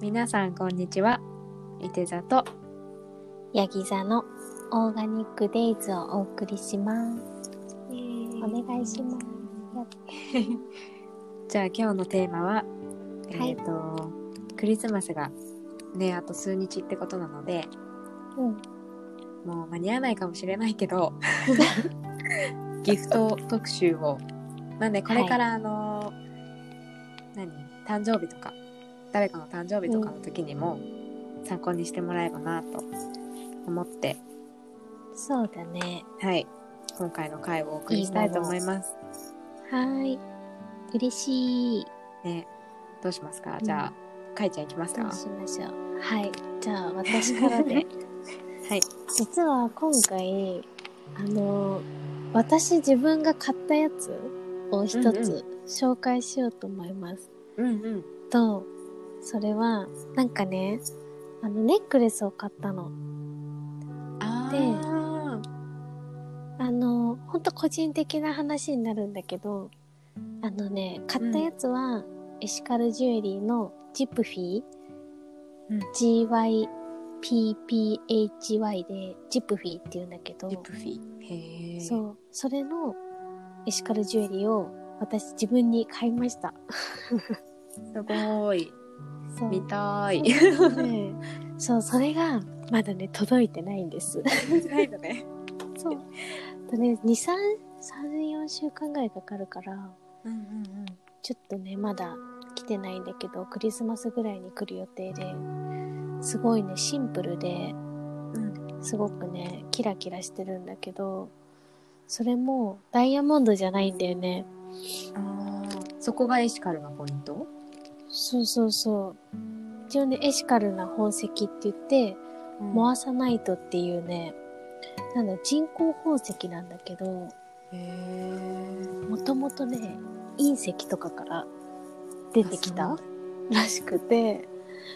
皆さんこんにちは。いて座とヤギ座のオーガニックデイズをお送りします。お願いします。じゃあ今日のテーマは、はいえっ、とクリスマスがねあと数日ってことなので、うん。もう間に合わないかもしれないけど、ギフト特集をなんでこれからあの、何？誕生日とか誰かの誕生日とかの時にも参考にしてもらえばなと思って、そうだね。はい今回の回をお送りしたいと思います。はーい。嬉しい。ねどうしますか、うんじゃあかいちゃんいきますか？どうしましょう。はい。じゃあ私からで。はい実は今回、あの、私自分が買ったやつを一うんうつ紹介しようと思います。うんうんと、それは、なんかね、あの、ネックレスを買ったの。あでーあの、ほんと個人的な話になるんだけど、あのね、買ったやつは、エシカルジュエリーのジップフィー、うん。GYPPHY でジップフィーって言うんだけどリッ、プフィー。そう、それのエシカルジュエリーを私自分に買いました。すごいそう。見たいねそう、それがまだね、届いてないんです。ないのね そう。とね、2、3、3、4週間ぐらいかかるから、うんうんちょっとね、まだ来てないんだけど、クリスマスぐらいに来る予定で、すごいね、シンプルで、うんうんすごくね、キラキラしてるんだけど、それもダイヤモンドじゃないんだよね。あーそこがエシカルなポイント？そうそうそう。一応ね、エシカルな宝石って言って、モアサナイトっていうね、なんだ、人工宝石なんだけど、もともとね、隕石とかから出てきたあらしくて、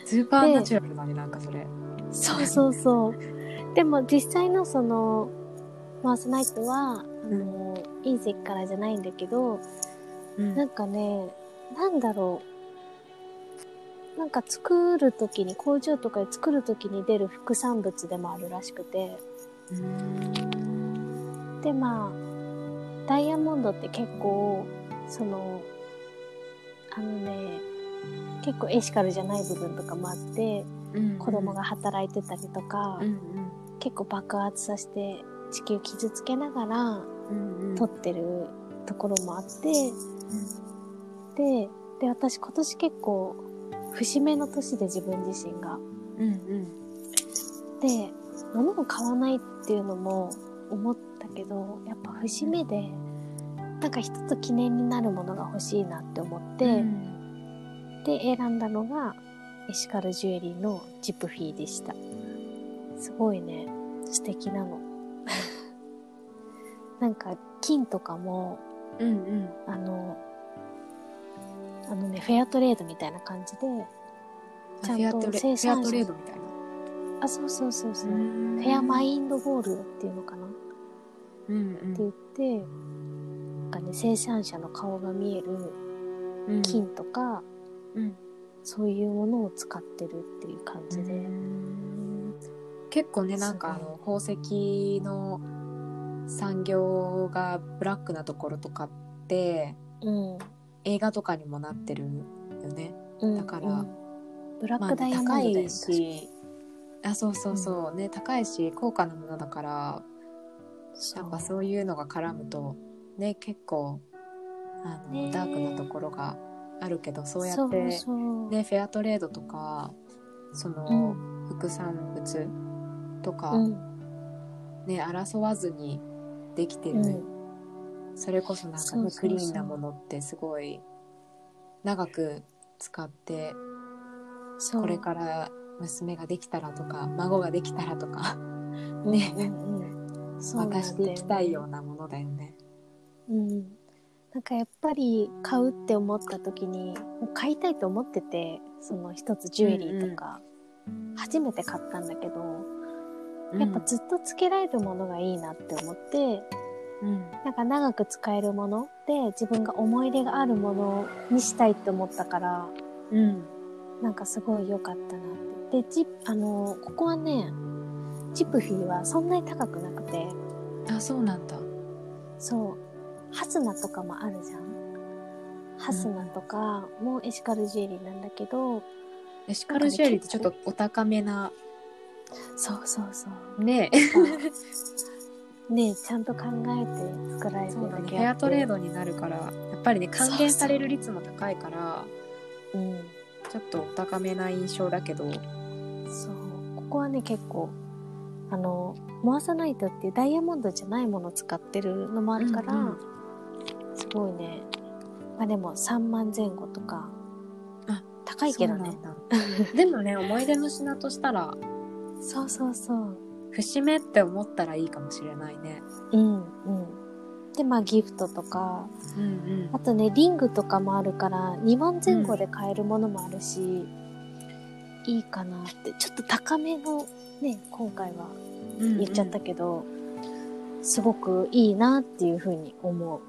スーパーナチュラルだねなんかそれ。そうそうそう。でも実際のその、モアサナイトは、あの、隕石からじゃないんだけど、うん。なんかね、なんだろう。なんか作るときに、工場とかで作るときに出る副産物でもあるらしくて。で、まあ、ダイヤモンドって結構、その、あのね、結構エシカルじゃない部分とかもあって、子供が働いてたりとか、うん結構爆発させて地球傷つけながらうんうん。撮ってるところもあって、で、で、私今年結構節目の年で自分自身が。うんうんで、物を買わないっていうのも思ったけど、やっぱ節目で、なんか一つ記念になるものが欲しいなって思って、うんで、選んだのがエシカルジュエリーのジップフィーでした。すごいね、素敵なの。なんか金とかも、うんうんあの、あのね、フェアトレードみたいな感じで、ちゃんと生産者フェアトレードみたいな。あ、そうそうそうそう。フフェアマインドゴールドっていうのかな。っうん。て言って、なんかね、生産者の顔が見えるうん。金とか、うん。そういうものを使ってるっていう感じで。結構ねなんかあの宝石の産業がブラックなところとかってう。ん。映画とかにもなってるよね。うん。だからうんブラッまあクダイヤモンド高だよ、いし。あそうそうそう、ね高いし高価なものだからやっぱそういうのが絡むとね結構あの、ねダークなところがあるけどそうやってねフェアトレードとかその、副産物とか、うん。ね争わずにできてる、うん。それこそなんかねクリーンなものってすごい長く使って。これから娘ができたらとか孫ができたらとかね。ね、うん渡していきたいようなものだよね。うん。なんかやっぱり買うって思った時に、もう買いたいと思ってて、その一つジュエリーとか、初めて買ったんだけど、やっぱずっとつけられるものがいいなって思って、うんなんか長く使えるもので自分が思い出があるものにしたいって思ったから、うんなんかすごい良かったなって。で、ジあの、ここはね、ジップフィーはそんなに高くなくて、あそうなんだそう、ハスナとかもあるじゃん。ハスナとかもエシカルジュエリーなんだけど、エシカルジュエリーってちょっとお高めなそうそうそう。ね ねちゃんと考えて作られてるだけフェアトレード。ドになるからやっぱりね還元される率も高いからうん。ちょっとお高めな印象だけどそう。ここはね、結構、あの、モアサナイトっていうダイヤモンドじゃないものを使ってるのもあるから、うんうんすごいね。まあでも3万前後とか。あ高いけどねでもね思い出の品としたら そうそうそう。節目って思ったらいいかもしれないねうんうん。で、まあギフトとか、うんうんあとね、リングとかもあるから、2万前後で買えるものもあるし、いいかなって。ちょっと高めのね、今回は言っちゃったけど、すごくいいなっていうふうに思う。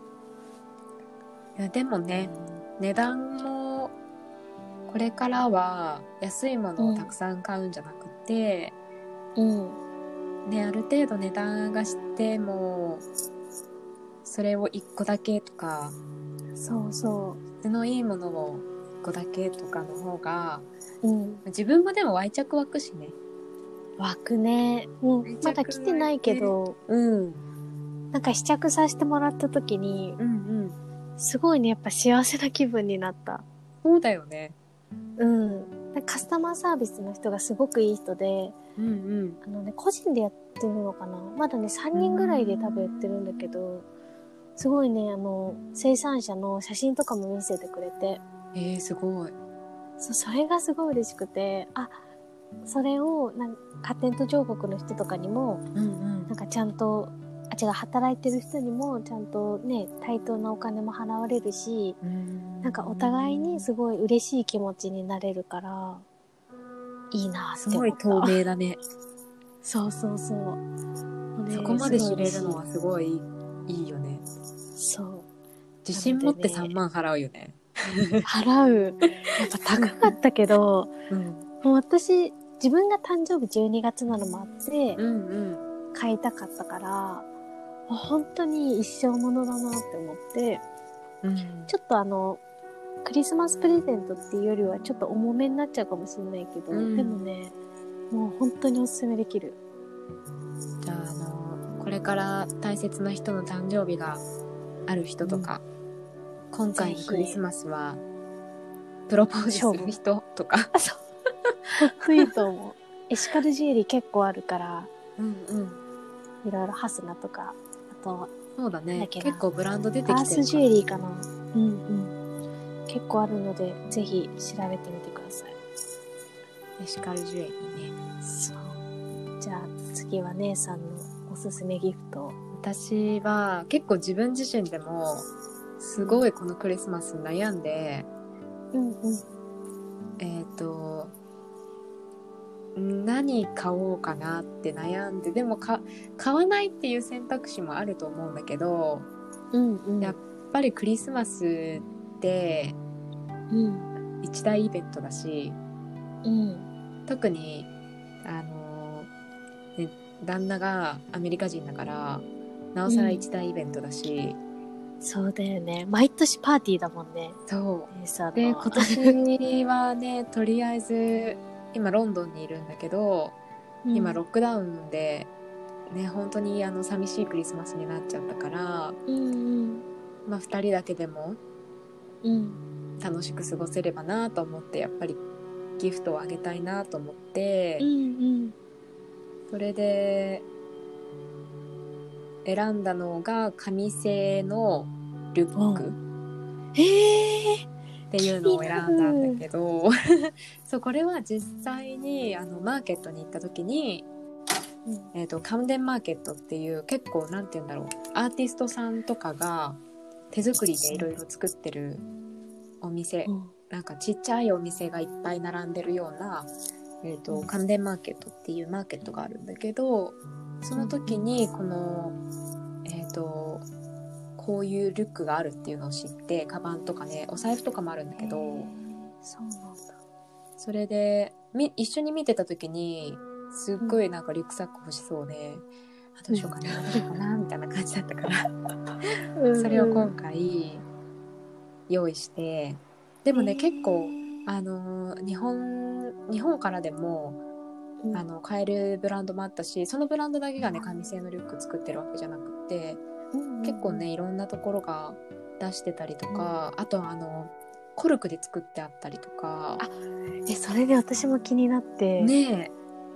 いやでもね値段もこれからは安いものをたくさん買うんじゃなくて、うん。ねある程度値段がしてもそれを1個だけとかそうそ質のいいものを1個だけとかの方がう。うん。自分もでも愛着湧くしね湧くね。もうめちゃくまだ来てないけど、うんなんか試着させてもらった時に、うんうんすごいね、やっぱ幸せな気分になった。そうだよねうん。カスタマーサービスの人がすごくいい人で、うんうん。あのね、個人でやってるのかな。まだね、3人ぐらいで多分やってるんだけど、すごいね、あの、生産者の写真とかも見せてくれて、えー、すごい。そうそれがすごい嬉しくて、あ、それを、なんカテント彫刻の人とかにも、うんうん。なんかちゃんと、あ、違う、働いてる人にも、ちゃんとね、対等なお金も払われるし、うん。なんかお互いにすごい嬉しい気持ちになれるから、いいなってす思った。ごい透明だね。そうそうそう。ねそこまで知れるのはすごいいい。よね。そう。自信持ってなのでね。3万払うよね。払う。やっぱ高かったけど、うん。もう私、自分が誕生日12月なのもあって、うんうん。買いたかったから、本当に一生ものだなって思って、うんちょっとあの、クリスマスプレゼントっていうよりはちょっと重めになっちゃうかもしれないけど、うんでもね、もう本当におすすめできる。じゃああのこれから大切な人の誕生日がある人とか、今回のクリスマスはプロポーズする人とかあ、そう。本当いいと思う。エシカルジュエリー結構あるから、うんうんいろいろハスナとか、あと、そうだね結構ブランド出てアーきてるスジュエリーかな。うんうん。結構あるので、ぜひ調べてみてください。エシカルジュエリーねそう。じゃあ次は姉さんのおすすめギフトを。私は結構自分自身でもすごいこのクリスマス悩んでうんうん。何買おうかなって悩んででもか買わないっていう選択肢もあると思うんだけどうんうん。やっぱりクリスマスってうん。一大イベントだしうん。特にあの、ね、旦那がアメリカ人だからなおさら一大イベントだし、そうだよね。毎年パーティーだもんね。そう。で今年はねとりあえず今ロンドンにいるんだけど、うん今ロックダウンでね本当にあの寂しいクリスマスになっちゃったから、うんうん。まあ、2人だけでもうん。楽しく過ごせればなと思ってやっぱりギフトをあげたいなと思って、うんうん。それで選んだのが紙製のリュックええっていうのを選んだんだけどそうこれは実際にあのマーケットに行った時に、えー、とカムデンマーケットっていう結構なんて言うんだろうアーティストさんとかが手作りでいろいろ作ってるお店うん。なんかちっちゃいお店がいっぱい並んでるような、えー、とカムデンマーケットっていうマーケットがあるんだけどその時にこのえっ、とこういうリュックがあるっていうのを知ってカバンとかねお財布とかもあるんだけどそうなんだ。そそれでみ一緒に見てた時にすっごいなんかリュックサック欲しそうで、あどうしようかな、どうしようかなみたいな感じだったから。それを今回用意してでもね、えー。結構あのー日本日本からでもうん。あの買えるブランドもあったしそのブランドだけがね紙製のリュック作ってるわけじゃなくってうん結構ねいろんなところが出してたりとか、あとはあのコルクで作ってあったりとか。あえそれで私も気になってね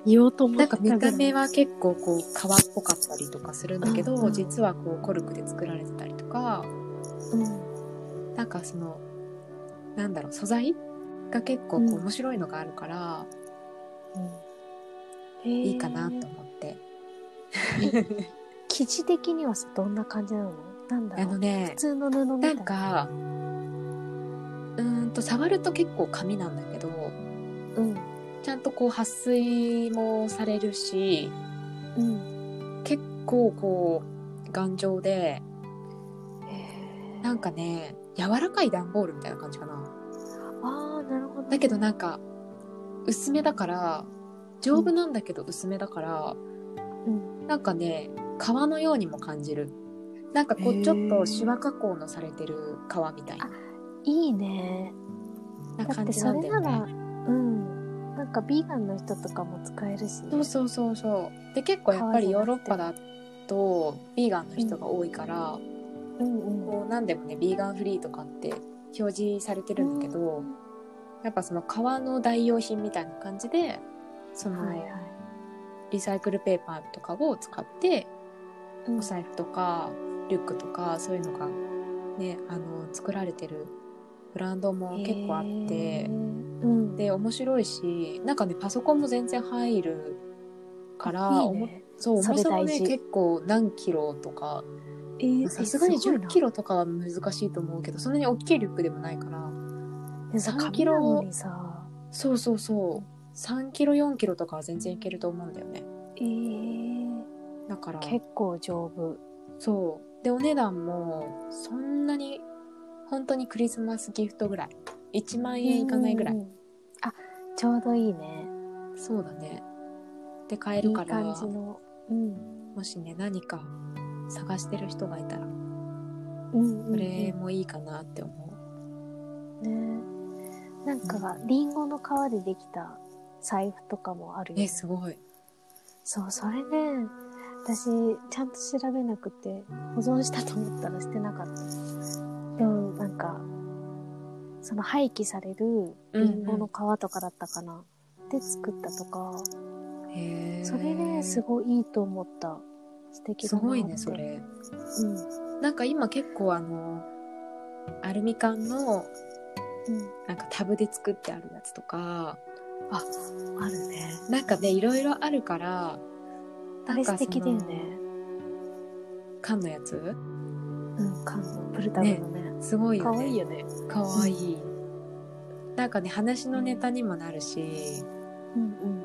言おうと思えったなんか見た目は結構こう革っぽかったりとかするんだけど、うんうん実はこうコルクで作られてたりとか。うん。なんかそのなんだろう素材が結構こううん面白いのがあるから、うん。いいかなと思って。生地的にはさどんな感じなの？なんだろう？あのね普通の布みたな。いんかうーんと触ると結構紙なんだけどうん。ちゃんとこう撥水もされるしうん。結構こう頑丈でなんかね柔らかい段ボールみたいな感じかな。ああなるほど。だけどなんか薄めだから丈夫なんだけど薄めだから、うん。なんかね革のようにも感じる。なんかこうちょっとシワ加工のされてる革みたいいいね。な感じなんだよね。れなん。なんかビーガンの人とかも使えるしね。そうそうそうそう。で結構やっぱりヨーロッパだとビーガンの人が多いから、うん。うんこう何でもねビーガンフリーとかって表示されてるんだけど、やっぱその革の代用品みたいな感じでその、はいはい。リサイクルペーパーとかを使ってうんお財布とかリュックとかそういうのがねあの作られてるブランドも結構あって。で面白いしなんかねパソコンも全然入るからね。そう重さもね結構何キロとかえーさすがに10えすごいなキロとかは難しいと思うけどそんなに大きいリュックでもないからでさ3キロそうそうそう。3キロ4キロとかは全然いけると思うんだよね。えー、だから。結構丈夫。そう。でお値段もそんなに本当にクリスマスギフトぐらい。1万円いかないぐらい、うんうんあちょうどいいね。そうだね。で買えいいるから。感じの。うん。もしね何か探してる人がいたら。うんうんうん。それもいいかなって思う、ね。なんかリンゴの皮でできた財布とかもあるよ、えね、すごい。そうそれね私ちゃんと調べなくて保存したと思ったらしてなかった。でもなんかその廃棄されるリンゴの皮とかだったかな、で作ったとか。へえそれねすごいいいと思った。素敵だなすごいねそれ。うん。なんか今結構あのアルミ缶のうん。なんかタブで作ってあるやつとか。ああるね。なんかねいろいろあるからあれ素敵だよね。缶のやつ？うん缶のプルタブのね。すごいよ可ね愛いよね。かわい。いなんかね話のネタにもなるし。うん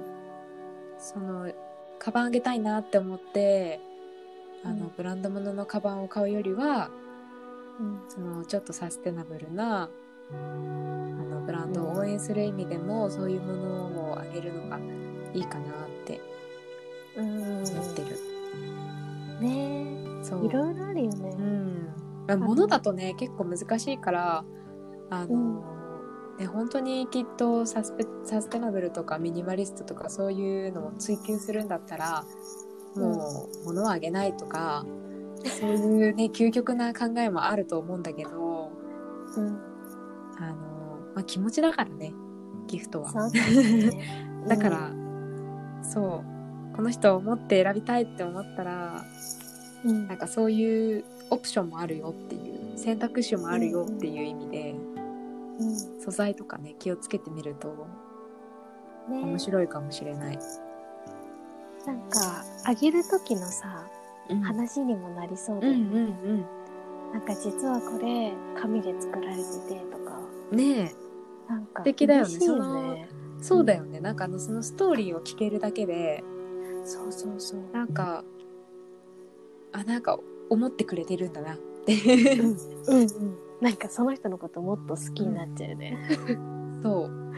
そのカバンあげたいなって思ってあの、うん。ブランド物のカバンを買うよりはうん。そのちょっとサステナブルなあのブランドを応援する意味でも、そういうものをあげるのがいいかなってうんうん思ってる、ねそう。えいろいろあるよね。うん。まあ、物だとね結構難しいからあの、ね、本当にきっとサスペサステナブルとかミニマリストとかそういうのを追求するんだったらもう物をあげないとか、そういうね 究極な考えもあると思うんだけどうん。あの、まあ、気持ちだからねギフトは。だね。だから、そうこの人を持って選びたいって思ったらうん。なんかそういうオプションもあるよっていう選択肢もあるよっていう意味で、うん。素材とかね気をつけてみるとね。面白いかもしれない。なんかあげる時のさうん。話にもなりそうで、うんうんなんか実はこれ紙で作られててとか。うん。ねなんか素敵だよね嬉しいよね。えそうだよね。なんかあのそのストーリーを聞けるだけでそうそうそう。なんかあなんか思ってくれてるんだな。ってうんうん。なんかその人のこともっと好きになっちゃうよね、そう。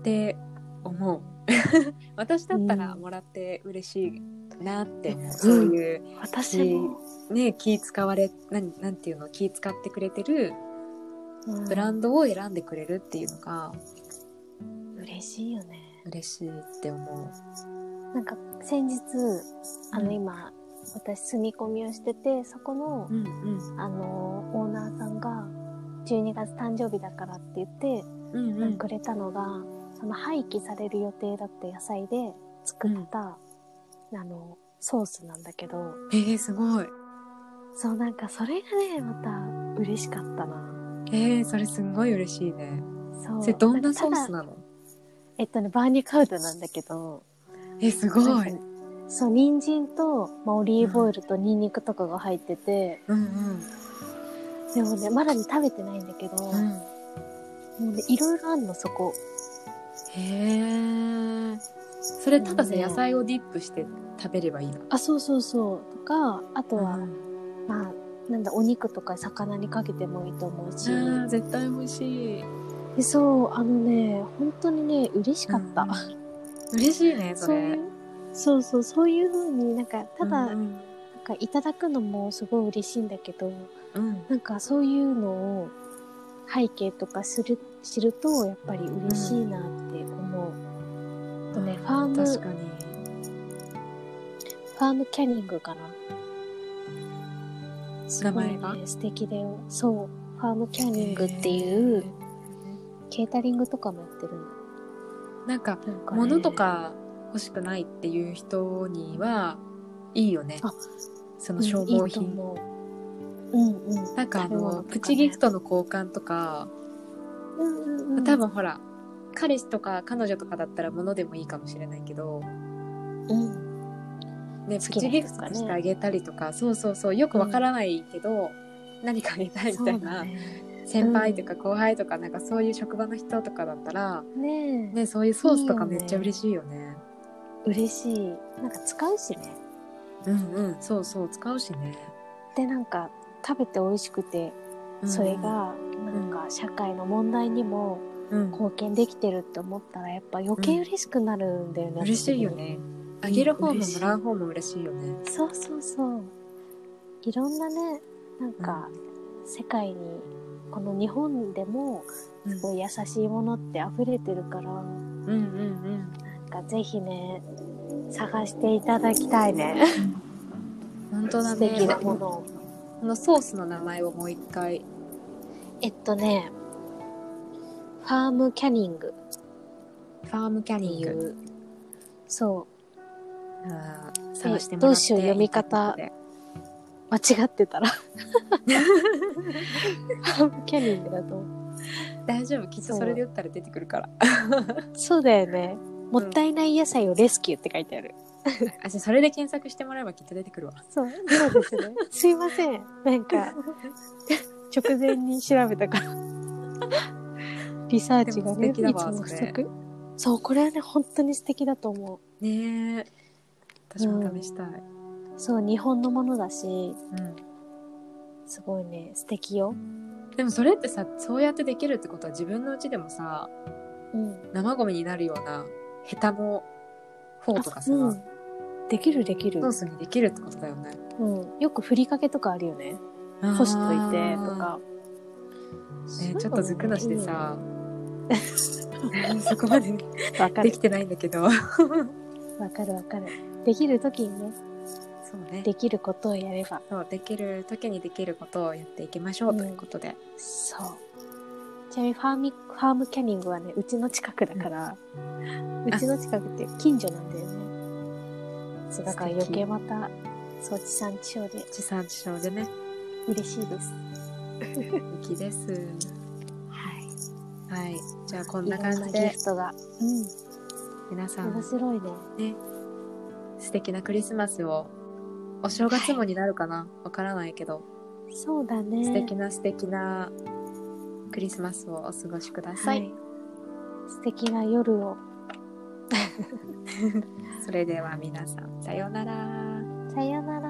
って思う。私だったらもらって嬉しいなって思う、そういう私も、ね気使われなんなんていうの気使ってくれてるうん。ブランドを選んでくれるっていうのが嬉しいよね。嬉しいって思なんか先日、あのうん今、私住み込みをしてて、そこのう。、うんうんあの、オーナーさんが、12月誕生日だからって言って、うんうんくれたのが、その廃棄される予定だった野菜で作った、あの、ソースなんだけど、えー、すごい。そうなんかそれがね、また嬉しかったな。えー、それすんごい嬉しいね。そう。それどんなソースなの？えっとね、バーニャカウダなんだけど、えー、すごい。そう、人参と、まあ、オリーブオイルとニンニクとかが入ってて、うんうん。でもね、まだね、食べてないんだけど、うん、もうね、いろいろあんの、そこ。へえ。それただね野菜をディップして食べればいいの？あ、そうそうそう。とか、あとは、うんまあ、なんだ、お肉とか魚にかけてもいいと思うし、あー絶対美味しい。でそう、あのね、本当にね、嬉しかった。うん嬉しいね、それ。そういう、そうそう、そういう風になんか、ただ、うんなんかいただくのもすごい嬉しいんだけど、うん、なんかそういうのを背景とかする知るとやっぱり嬉しいなって思う。とね、ファーム、確かに。ファームキャニングかな。すごい名前ね、素敵だよ。そう、ファームキャニングっていう、ケータリングとかもやってるんだ。なんか、物とか欲しくないっていう人にはいいよねあ。その消耗品。うんいいと思う。うんうん。なんかあの、ねプチギフトの交換とか、うんうんうん、多分ほら、彼氏とか彼女とかだったら物でもいいかもしれないけど、うん、ね、プチギフトしてあげたりとか、そうそうそう、よくわからないけど、何かあげたいみたいな、ね。先輩とか後輩とか、なんかそういう職場の人とかだったら、ねえね、そういうソースとかめっちゃ嬉しいよね。嬉しい。なんか使うしね。うんうん、そうそう、使うしね。で、なんか食べて美味しくて、うんそれ、がなんか社会の問題にもうん、貢献できてるって思ったらやっぱ余計嬉しくなるんだよね。嬉しいよね。あげる方ももらう方も嬉しいよね。私。そうそうそう。いろんなね、なんか世界に、この日本でもうん、すごい優しいものって溢れてるから、うんうんうん。なんかぜひね、探していただきたいね。本当だ素敵ね。なものを。このソースの名前をもう一回。えっとね、ファームキャニングファームキャニング。そう、あー探してもらって。どうしよう読み方間違ってたら。キャニングだと思う。大丈夫。きっとそれで打ったら出てくるから。そうだよね。もったいない野菜をレスキューって書いてある。あ、じゃあそれで検索してもらえばきっと出てくるわ。そう、そうですね。すいません。なんか、直前に調べたから。リサーチがね、いつでも不足。そう、これはね、本当に素敵だと思う。ねえ。私も試したい。そう、日本のものだし、うん。すごいね、素敵よ。でもそれってさ、そうやってできるってことは自分のうちでもさ、うん。生ゴミになるようなヘタの方とかさ、うん。できるできるソー。スにできるってことだよね。うん。よくふりかけとかあるよね。干しといてとか。ね、ちょっとずくのしてさ、そこまでわかるでき。てないんだけど。わかるわかる。できるときにね、そうね。できることをやれば。そう、できる時にできることをやっていきましょうということで。そう。ちなみにファーミ、ファームキャニングはね、うちの近くだから、うちの近くって近所なんだよね。そう、だから余計また、そう、地産地消で地産地消でね、嬉しいです。人気です。はい。はい。じゃあこんいな感じでフトが。うん。皆さん面白いね。ね、素敵なクリスマスを、お正月もになるかな？わからないけど、そうだね。素敵な素敵なクリスマスをお過ごしくださ。はいい。素敵な夜を。それでは皆さん、さようなら。さよなら。